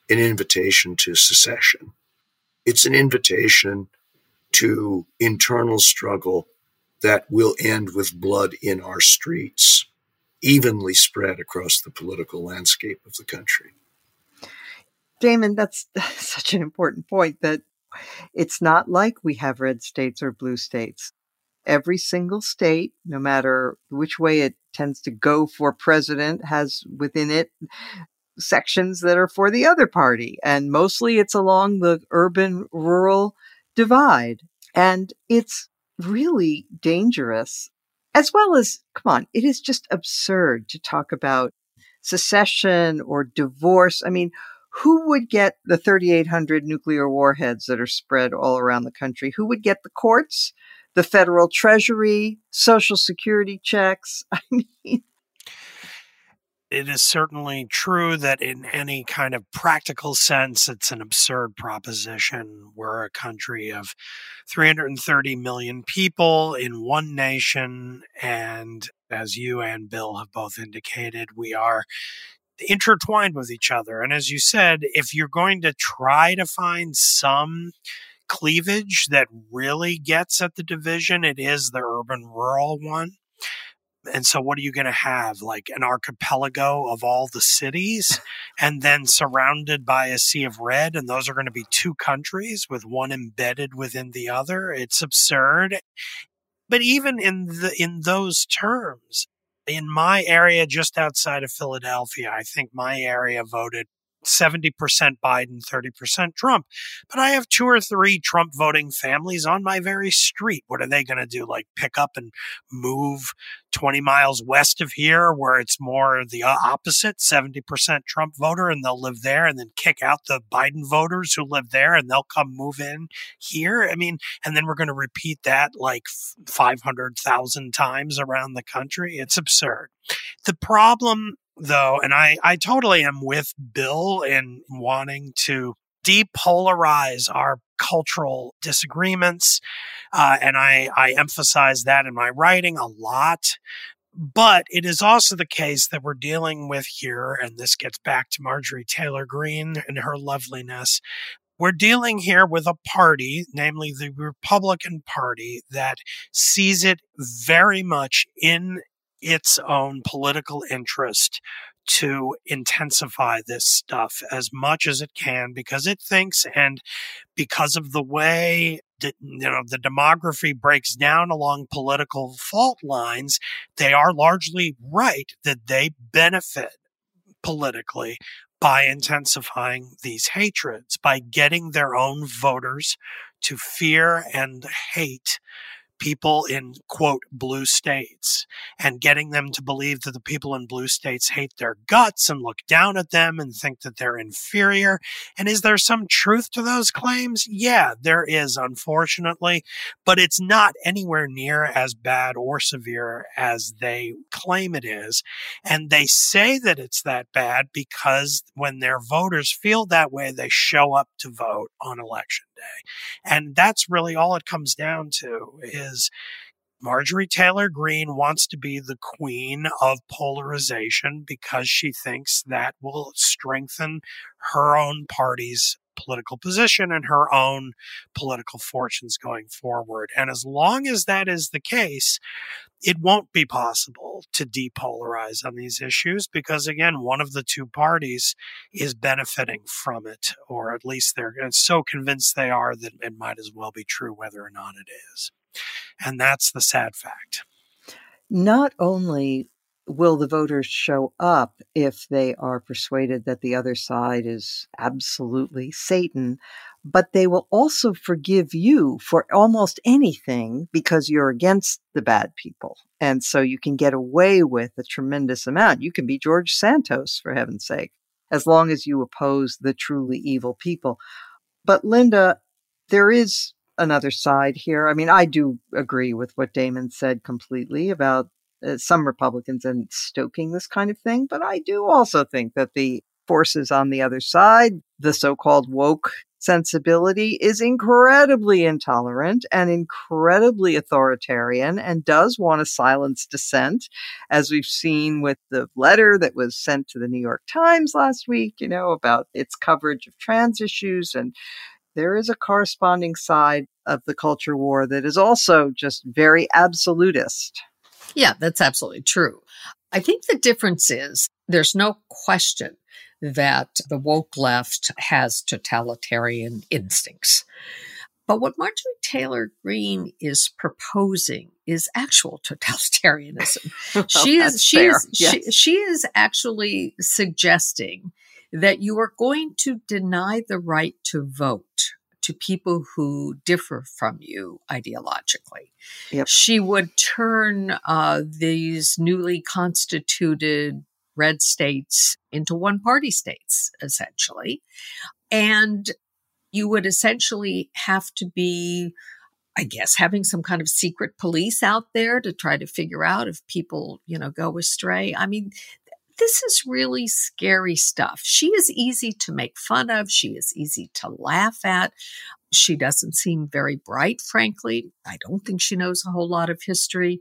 an invitation to secession. It's an invitation to internal struggle that will end with blood in our streets, evenly spread across the political landscape of the country. Damon, that's, [laughs] such an important point that it's not like we have red states or blue states. Every single state, no matter which way it tends to go for president, has within it sections that are for the other party. And mostly it's along the urban rural divide. And it's really dangerous, as well as, come on, it is just absurd to talk about secession or divorce. I mean, who would get the 3,800 nuclear warheads that are spread all around the country? Who would get the courts, the federal treasury, social security checks? [laughs] I mean, it is certainly true that in any kind of practical sense, it's an absurd proposition. We're a country of 330 million people in one nation. And as you and Bill have both indicated, we are intertwined with each other. And as you said, if you're going to try to find some cleavage that really gets at the division, it is the urban rural one. And so, what are you going to have? Like an archipelago of all the cities, [laughs] and then surrounded by a sea of red, and those are going to be two countries with one embedded within the other. It's absurd. But even in the in those terms, in my area just outside of Philadelphia, I think my area voted 70% Biden, 30% Trump. But I have two or three Trump voting families on my very street. What are they going to do? Like pick up and move 20 miles west of here where it's more the opposite 70% Trump voter and they'll live there and then kick out the Biden voters who live there and they'll come move in here. I mean, and then we're going to repeat that like 500,000 times around the country. It's absurd. The problem though, and I, I totally am with Bill in wanting to depolarize our cultural disagreements. Uh, and I, I emphasize that in my writing a lot. But it is also the case that we're dealing with here, and this gets back to Marjorie Taylor Greene and her loveliness. We're dealing here with a party, namely the Republican Party, that sees it very much in its own political interest to intensify this stuff as much as it can because it thinks and because of the way that, you know the demography breaks down along political fault lines they are largely right that they benefit politically by intensifying these hatreds by getting their own voters to fear and hate people in quote blue states and getting them to believe that the people in blue states hate their guts and look down at them and think that they're inferior. And is there some truth to those claims? Yeah, there is, unfortunately, but it's not anywhere near as bad or severe as they claim it is. And they say that it's that bad because when their voters feel that way, they show up to vote on election And that's really all it comes down to is Marjorie Taylor Greene wants to be the queen of polarization because she thinks that will strengthen her own party's political position and her own political fortunes going forward. And as long as that is the case, it won't be possible to depolarize on these issues because, again, one of the two parties is benefiting from it, or at least they're so convinced they are that it might as well be true whether or not it is. And that's the sad fact. Not only will the voters show up if they are persuaded that the other side is absolutely Satan, but they will also forgive you for almost anything because you're against the bad people. And so you can get away with a tremendous amount. You can be George Santos, for heaven's sake, as long as you oppose the truly evil people. But Linda, there is another side here. I mean, I do agree with what Damon said completely about uh, some Republicans and stoking this kind of thing. But I do also think that the forces on the other side, the so called woke sensibility, is incredibly intolerant and incredibly authoritarian and does want to silence dissent, as we've seen with the letter that was sent to the New York Times last week, you know, about its coverage of trans issues and there is a corresponding side of the culture war that is also just very absolutist. Yeah, that's absolutely true. I think the difference is there's no question that the woke left has totalitarian instincts. But what Marjorie Taylor Greene is proposing is actual [laughs] totalitarianism. well, she is she fair. is yes. she, she is actually suggesting that you are going to deny the right to vote to people who differ from you ideologically. Yep. She would turn uh, these newly constituted red states into one party states, essentially. And you would essentially have to be, I guess, having some kind of secret police out there to try to figure out if people, you know, go astray. I mean, this is really scary stuff. She is easy to make fun of. She is easy to laugh at. She doesn't seem very bright, frankly. I don't think she knows a whole lot of history.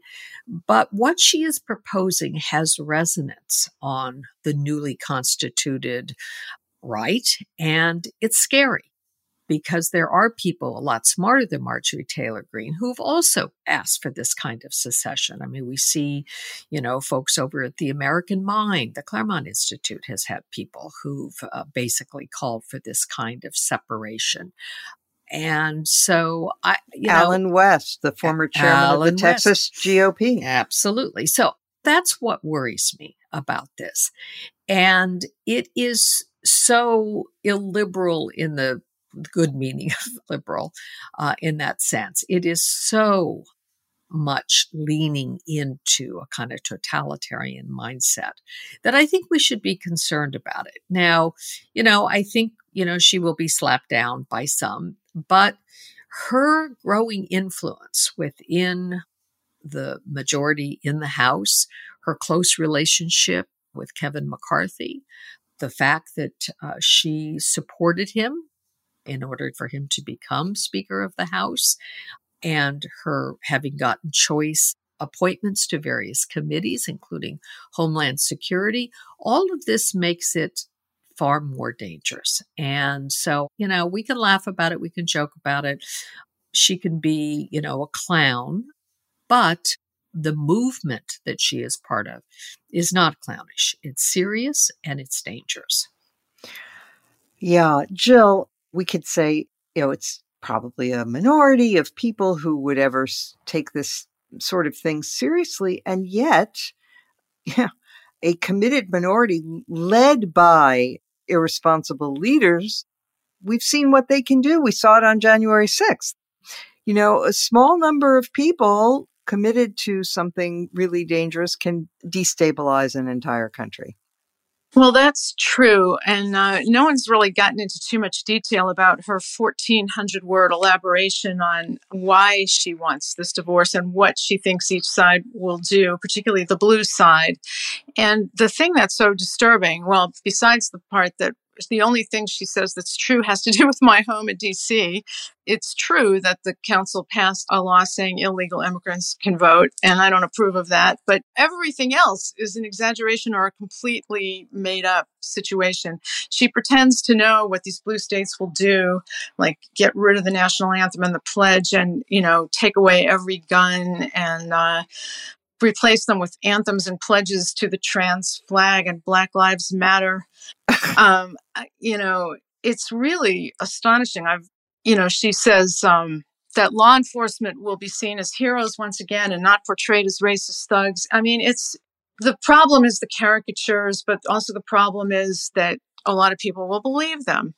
But what she is proposing has resonance on the newly constituted right, and it's scary because there are people a lot smarter than Marjorie Taylor Greene who've also asked for this kind of secession. I mean, we see, you know, folks over at the American Mind, the Claremont Institute has had people who've uh, basically called for this kind of separation. And so I, you know, West, the former chairman Allen of the West. Texas GOP. Absolutely. So that's what worries me about this. And it is so illiberal in the good meaning [laughs] of liberal uh, in that sense. It is so much leaning into a kind of totalitarian mindset that I think we should be concerned about it. Now, you know, I think, you know, she will be slapped down by some, but her growing influence within the majority in the House, her close relationship with Kevin McCarthy, the fact that uh, she supported him in order for him to become Speaker of the House, and her having gotten choice appointments to various committees, including Homeland Security. All of this makes it far more dangerous. And so, you know, we can laugh about it, we can joke about it. She can be, you know, a clown, but the movement that she is part of is not clownish. It's serious and it's dangerous. Yeah. Jill, we could say, you know, it's probably a minority of people who would ever take this sort of thing seriously. And yet, [laughs] yeah, a committed minority led by irresponsible leaders, we've seen what they can do. We saw it on January 6th. You know, a small number of people committed to something really dangerous can destabilize an entire country. Well, that's true. And uh, no one's really gotten into too much detail about her 1,400 word elaboration on why she wants this divorce and what she thinks each side will do, particularly the blue side. And the thing that's so disturbing, well, besides the part that the only thing she says that's true has to do with my home in DC. It's true that the council passed a law saying illegal immigrants can vote, and I don't approve of that. But everything else is an exaggeration or a completely made up situation. She pretends to know what these blue states will do, like get rid of the national anthem and the pledge, and you know take away every gun and uh, replace them with anthems and pledges to the trans flag and Black Lives Matter. um, you know, it's really astonishing. I've, you know, she says um, that law enforcement will be seen as heroes once again and not portrayed as racist thugs. I mean, it's the problem is the caricatures, but also the problem is that a lot of people will believe them.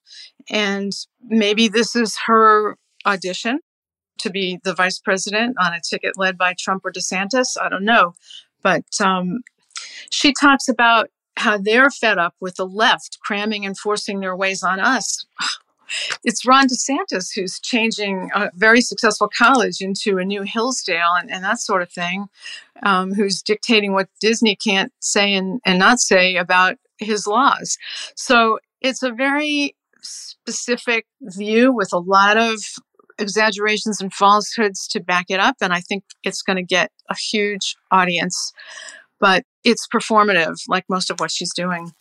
And maybe this is her audition to be the vice president on a ticket led by Trump or DeSantis. I don't know. But um, she talks about how they're fed up with the left cramming and forcing their ways on us. [sighs] It's Ron DeSantis who's changing a very successful college into a new Hillsdale and, and that sort of thing, um, who's dictating what Disney can't say and, and not say about his laws. So it's a very specific view with a lot of exaggerations and falsehoods to back it up. And I think it's going to get a huge audience, but it's performative, like most of what she's doing.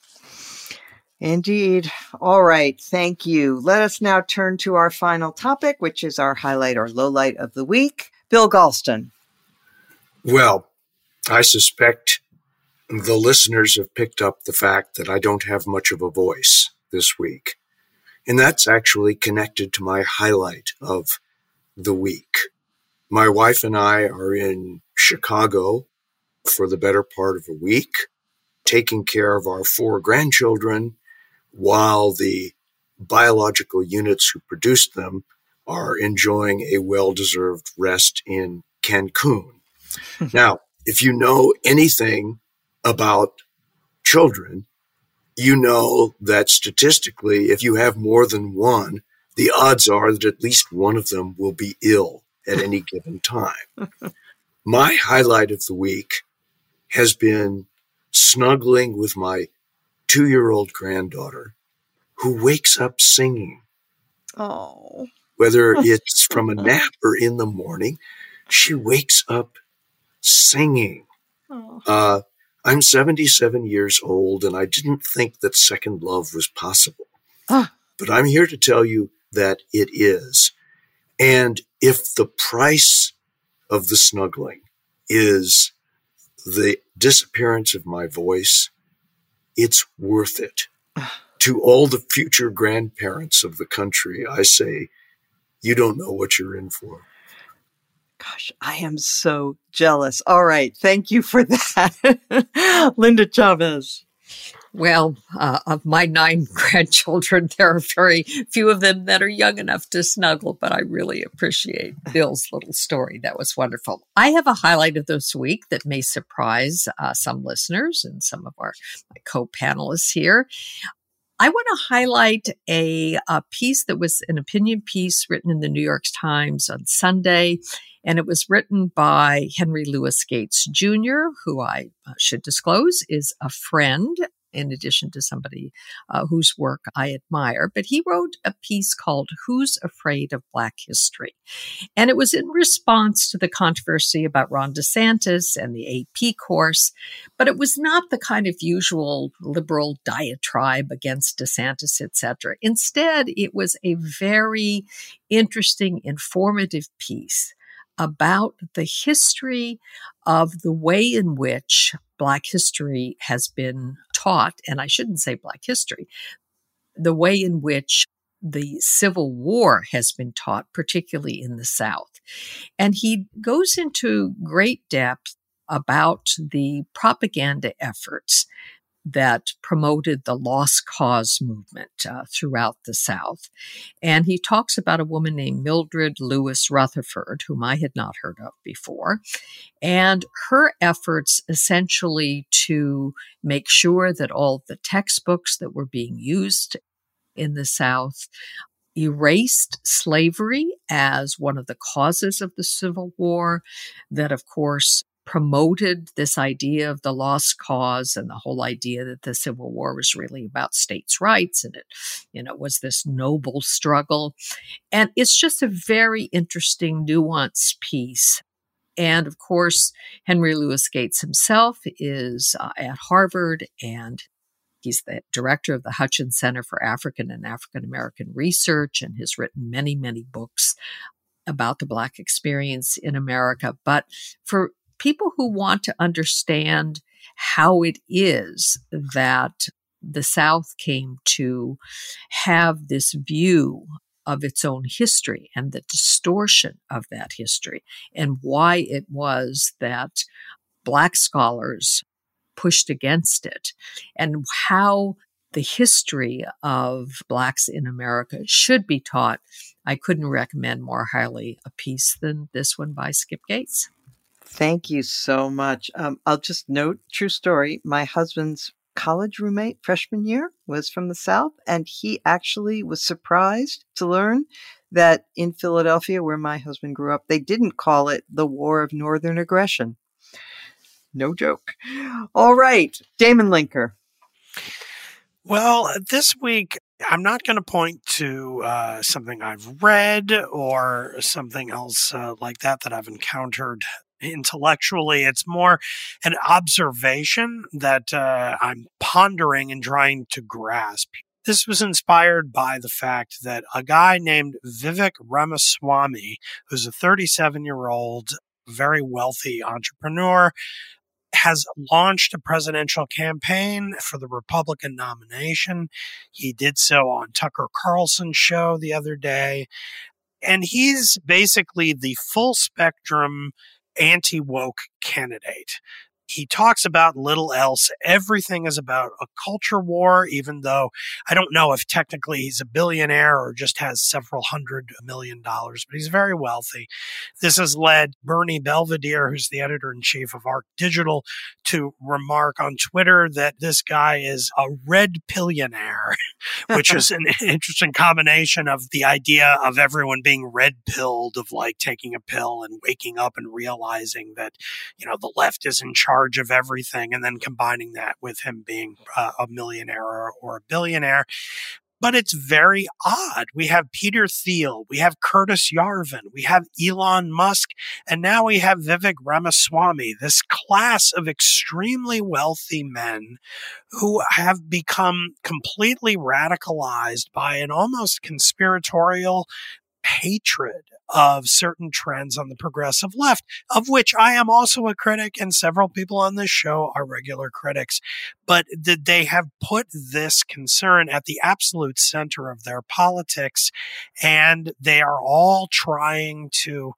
Indeed. All right. Thank you. Let us now turn to our final topic, which is our highlight or low light of the week. Bill Galston. Well, I suspect the listeners have picked up the fact that I don't have much of a voice this week. And that's actually connected to my highlight of the week. My wife and I are in Chicago for the better part of a week, taking care of our four grandchildren while the biological units who produced them are enjoying a well deserved rest in Cancun. [laughs] now, if you know anything about children, you know that statistically, if you have more than one, the odds are that at least one of them will be ill at any given time. [laughs] My highlight of the week has been snuggling with my two year old granddaughter who wakes up singing. Oh. Whether [laughs] it's from a nap or in the morning, she wakes up singing. Oh. Uh, I'm 77 years old and I didn't think that second love was possible. Ah. But I'm here to tell you that it is. And if the price of the snuggling is the disappearance of my voice, it's worth it. to all the future grandparents of the country, I say, you don't know what you're in for. Gosh, I am so jealous. All right. Thank you for [laughs] that. Linda Chavez. Well, uh, of my nine [laughs] grandchildren, there are very few of them that are young enough to snuggle, but I really appreciate [laughs] Bill's little story. That was wonderful. I have a highlight of this week that may surprise uh, some listeners and some of our co-panelists here. I want to highlight a, a piece that was an opinion piece written in the New York Times on Sunday and it was written by Henry Louis Gates Jr., who I uh, should disclose is a friend in addition to somebody uh, whose work I admire. But he wrote a piece called Who's Afraid of Black History? And it was in response to the controversy about Ron DeSantis and the AP course. But it was not the kind of usual liberal diatribe against DeSantis, etc. Instead, it was a very interesting, informative piece about the history of the way in which Black history has been taught, and I shouldn't say Black history, the way in which the Civil War has been taught, particularly in the South. And he goes into great depth about the propaganda efforts that promoted the lost cause movement uh, throughout the South. And he talks about a woman named Mildred Lewis Rutherford, whom I had not heard of before, and her efforts essentially to make sure that all the textbooks that were being used in the South erased slavery as one of the causes of the Civil War, that of course promoted this idea of the lost cause and the whole idea that the Civil War was really about states' rights and it, you know, was this noble struggle. And it's just a very interesting, nuanced piece. And of course, Henry Louis Gates himself is uh, at Harvard and He's the director of the Hutchins Center for African and African American Research and has written many, many books about the Black experience in America. But for people who want to understand how it is that the South came to have this view of its own history and the distortion of that history and why it was that Black scholars pushed against it and how the history of Blacks in America should be taught. I couldn't recommend more highly a piece than this one by Skip Gates. Thank you so much. Um, I'll just note, true story. My husband's college roommate freshman year was from the South, and he actually was surprised to learn that in Philadelphia, where my husband grew up, they didn't call it the War of Northern Aggression. No joke. All right, Damon Linker. Well, this week I'm not going to point to uh, something I've read or something else uh, like that that I've encountered intellectually. It's more an observation that uh, I'm pondering and trying to grasp. This was inspired by the fact that a guy named Vivek Ramaswamy, who's a 37 year old, very wealthy entrepreneur, has launched a presidential campaign for the Republican nomination. He did so on Tucker Carlson's show the other day. And he's basically the full spectrum anti woke candidate. He talks about little else. Everything is about a culture war, even though I don't know if technically he's a billionaire or just has several hundred million dollars, but he's very wealthy. This has led Berny Belvedere, who's the editor in chief of Arc Digital, to remark on Twitter that this guy is a red pillionaire, [laughs] which is an [laughs] interesting combination of the idea of everyone being red pilled, of like taking a pill and waking up and realizing that, you know, the left is in charge charge of everything, and then combining that with him being uh, a millionaire or, or a billionaire but it's very odd. We have Peter Thiel, we have Curtis Yarvin, we have Elon Musk, and now we have Vivek Ramaswamy, this class of extremely wealthy men who have become completely radicalized by an almost conspiratorial hatred of certain trends on the progressive left, of which I am also a critic, and several people on this show are regular critics. But they have put this concern at the absolute center of their politics, and they are all trying to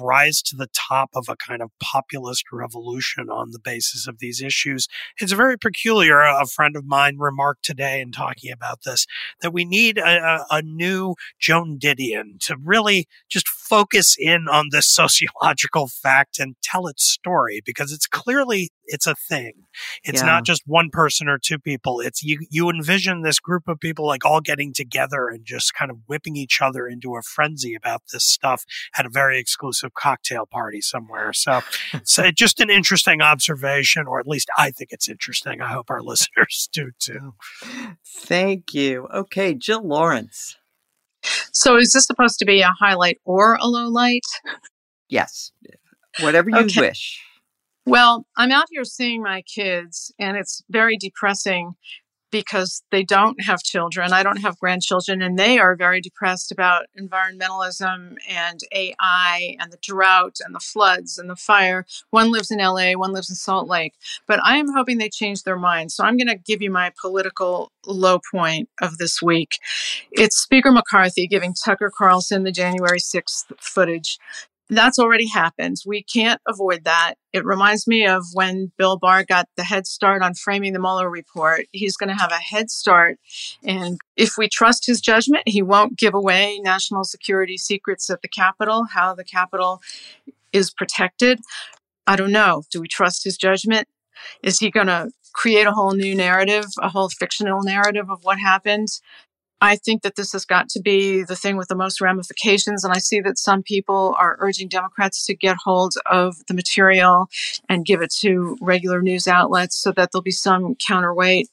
rise to the top of a kind of populist revolution on the basis of these issues. It's very peculiar. A friend of mine remarked today in talking about this that we need a, a new Joan Didion to really just focus in on this [laughs] sociological fact and tell its story because it's clearly it's a thing. It's yeah. not just one person or two people. It's you you envision this group of people like all getting together and just kind of whipping each other into a frenzy about this stuff at a very exclusive cocktail party somewhere. So [laughs] so just an interesting observation or at least I think it's interesting. I hope our [laughs] listeners do too. Thank you. Okay, Jill Lawrence. So is this supposed to be a highlight or a low light? Yes. Whatever you okay. wish. Well, I'm out here seeing my kids, and it's very depressing because they don't have children. I don't have grandchildren, and they are very depressed about environmentalism and AI and the drought and the floods and the fire. One lives in LA, one lives in Salt Lake. But I am hoping they change their minds. So I'm going to give you my political low point of this week. It's Speaker McCarthy giving Tucker Carlson the January 6th footage that's already happened. We can't avoid that. It reminds me of when Bill Barr got the head start on framing the Mueller report. He's going to have a head start. And if we trust his judgment, he won't give away national security secrets at the Capitol, how the Capitol is protected. I don't know. Do we trust his judgment? Is he going to create a whole new narrative, a whole fictional narrative of what happened? I think that this has got to be the thing with the most ramifications. And I see that some people are urging Democrats to get hold of the material and give it to regular news outlets so that there'll be some counterweight.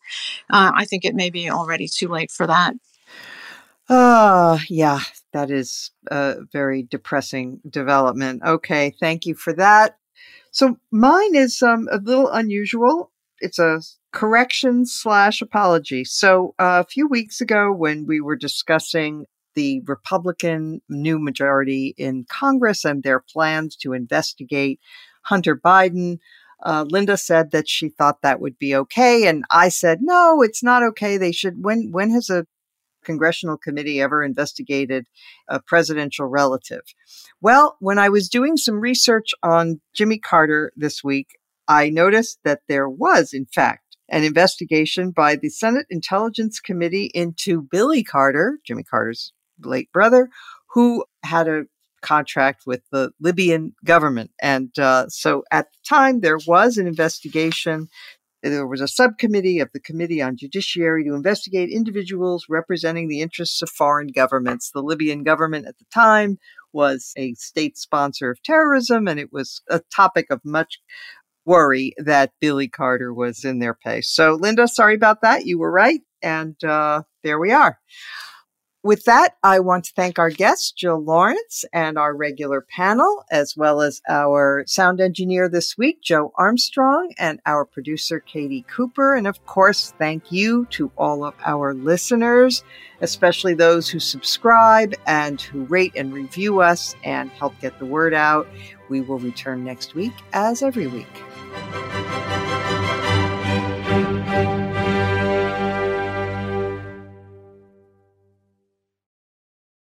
Uh, I think it may be already too late for that. Uh, yeah, that is a very depressing development. Okay, thank you for that. So mine is um, a little unusual. It's a correction slash apology. So uh, a few weeks ago, when we were discussing the Republican new majority in Congress and their plans to investigate Hunter Biden, uh, Linda said that she thought that would be okay, and I said no, it's not okay. They should. When when has a congressional committee ever investigated a presidential relative? Well, when I was doing some research on Jimmy Carter this week, I noticed that there was, in fact, an investigation by the Senate Intelligence Committee into Billy Carter, Jimmy Carter's late brother, who had a contract with the Libyan government. And uh, so at the time, there was an investigation. There was a subcommittee of the Committee on Judiciary to investigate individuals representing the interests of foreign governments. The Libyan government at the time was a state sponsor of terrorism, and it was a topic of much worry that Billy Carter was in their pay. So, Linda, sorry about that. You were right. And uh, there we are. with that, I want to thank our guest, Jill Lawrence, and our regular panel, as well as our sound engineer this week, Joe Armstrong, and our producer, Katie Cooper. And of course, thank you to all of our listeners, especially those who subscribe and who rate and review us and help get the word out. We will return next week, as every week. Thank you.